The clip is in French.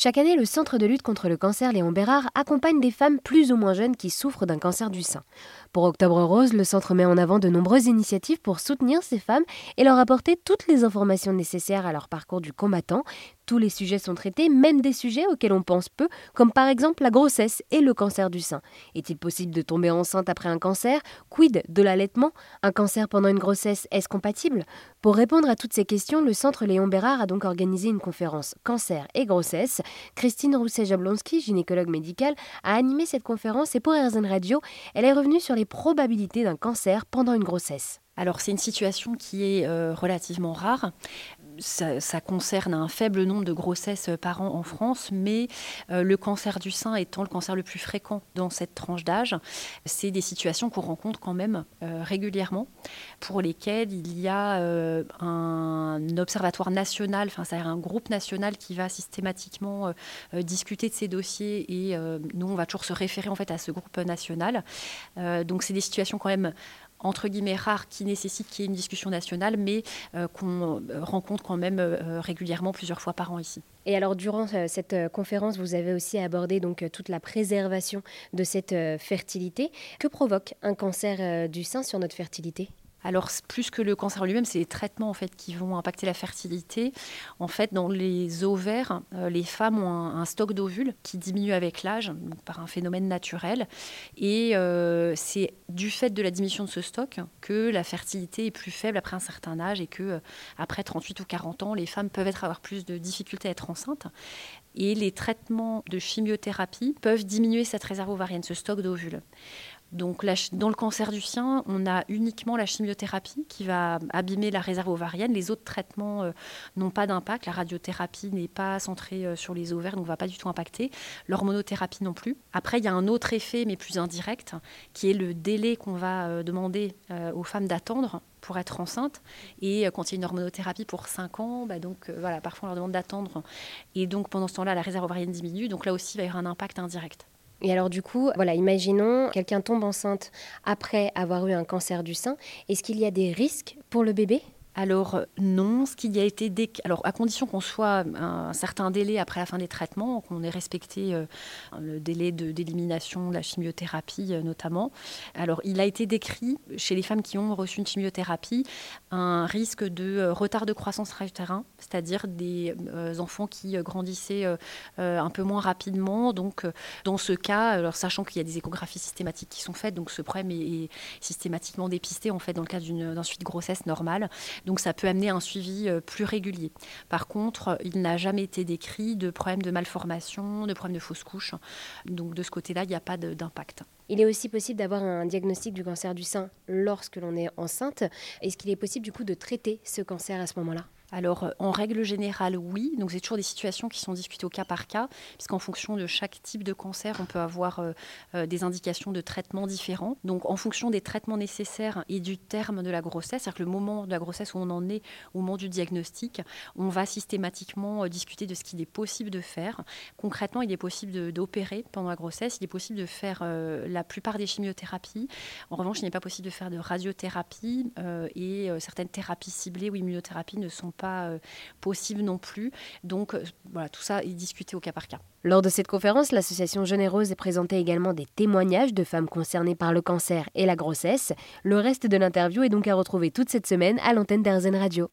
Chaque année, le Centre de lutte contre le cancer Léon Bérard accompagne des femmes plus ou moins jeunes qui souffrent d'un cancer du sein. Pour Octobre Rose, le centre met en avant de nombreuses initiatives pour soutenir ces femmes et leur apporter toutes les informations nécessaires à leur parcours du combattant. Tous les sujets sont traités, même des sujets auxquels on pense peu, comme par exemple la grossesse et le cancer du sein. Est-il possible de tomber enceinte après un cancer? Quid de l'allaitement? Un cancer pendant une grossesse, est-ce compatible? Pour répondre à toutes ces questions, le centre Léon Bérard a donc organisé une conférence Cancer et grossesse. Christine Rousset-Jablonski, gynécologue médicale, a animé cette conférence et pour RZN Radio, elle est revenue sur les probabilités d'un cancer pendant une grossesse. Alors c'est une situation qui est euh, relativement rare. Ça, concerne un faible nombre de grossesses par an en France, mais euh, le cancer du sein étant le cancer le plus fréquent dans cette tranche d'âge, c'est des situations qu'on rencontre quand même euh, régulièrement, pour lesquelles il y a un observatoire national, enfin c'est un groupe national qui va systématiquement discuter de ces dossiers et nous on va toujours se référer en fait à ce groupe national. donc c'est des situations quand même entre guillemets rares qui nécessitent qu'il y ait une discussion nationale, mais euh, qu'on euh, rencontre quand même euh, régulièrement plusieurs fois par an ici. Et alors durant cette conférence, vous avez aussi abordé donc toute la préservation de cette fertilité. Que provoque un cancer du sein sur notre fertilité? Alors, plus que le cancer lui-même, c'est les traitements en fait qui vont impacter la fertilité. En fait, dans les ovaires, euh, les femmes ont un, stock d'ovules qui diminue avec l'âge, par un phénomène naturel. Et euh, c'est du fait de la diminution de ce stock que la fertilité est plus faible après un certain âge et que euh, après 38 ou 40 ans, les femmes peuvent avoir plus de difficultés à être enceintes. Et les traitements de chimiothérapie peuvent diminuer cette réserve ovarienne, ce stock d'ovules. Donc dans le cancer du sein, on a uniquement la chimiothérapie qui va abîmer la réserve ovarienne. Les autres traitements euh, n'ont pas d'impact. La radiothérapie n'est pas centrée euh, sur les ovaires, donc ne va pas du tout impacter. L'hormonothérapie non plus. Après, il y a un autre effet, mais plus indirect, qui est le délai qu'on va euh, demander aux femmes d'attendre pour être enceinte. Et quand il y a une hormonothérapie pour 5 ans, bah voilà, parfois on leur demande d'attendre. Et donc pendant ce temps-là, la réserve ovarienne diminue. Donc là aussi, il va y avoir un impact indirect. Et alors du coup, voilà, imaginons quelqu'un tombe enceinte après avoir eu un cancer du sein. Est-ce qu'il y a des risques pour le bébé? Alors euh, non, ce qui a été alors à condition qu'on soit un, certain délai après la fin des traitements, qu'on ait respecté euh, le délai d'élimination de, la chimiothérapie euh, notamment. Alors il a été décrit chez les femmes qui ont reçu une chimiothérapie un risque de retard de croissance intra c'est-à-dire des enfants qui grandissaient un peu moins rapidement. Donc dans ce cas, sachant qu'il y a des échographies systématiques qui sont faites, donc ce problème est, systématiquement dépisté en fait dans le cadre d'une suite grossesse normale. Donc ça peut amener un suivi euh, plus régulier. Par contre, il n'a jamais été décrit de problème de malformation, de problème de fausse couche. Donc de ce côté-là, il n'y a pas d'impact. Il est aussi possible d'avoir un diagnostic du cancer du sein lorsque l'on est enceinte. Est-ce qu'il est possible du coup de traiter ce cancer à ce moment-là? Alors, euh, en règle générale, oui. Donc, c'est toujours des situations qui sont discutées au cas par cas, puisqu'en fonction de chaque type de cancer, on peut avoir euh, euh, des indications de traitement différents. Donc, en fonction des traitements nécessaires et du terme de la grossesse, c'est-à-dire le moment de la grossesse où on en est, au moment du diagnostic, on va systématiquement discuter de ce qu'il est possible de faire. Concrètement, il est possible d'opérer pendant la grossesse, il est possible de faire la plupart des chimiothérapies. En revanche, il n'est pas possible de faire de radiothérapie et certaines thérapies ciblées ou immunothérapies ne sont pas euh, possible non plus. Donc euh, voilà, tout ça est discuté au cas par cas. Lors de cette conférence, l'association Généreuse présentait également des témoignages de femmes concernées par le cancer et la grossesse. Le reste de l'interview est donc à retrouver toute cette semaine à l'antenne d'Arzen Radio.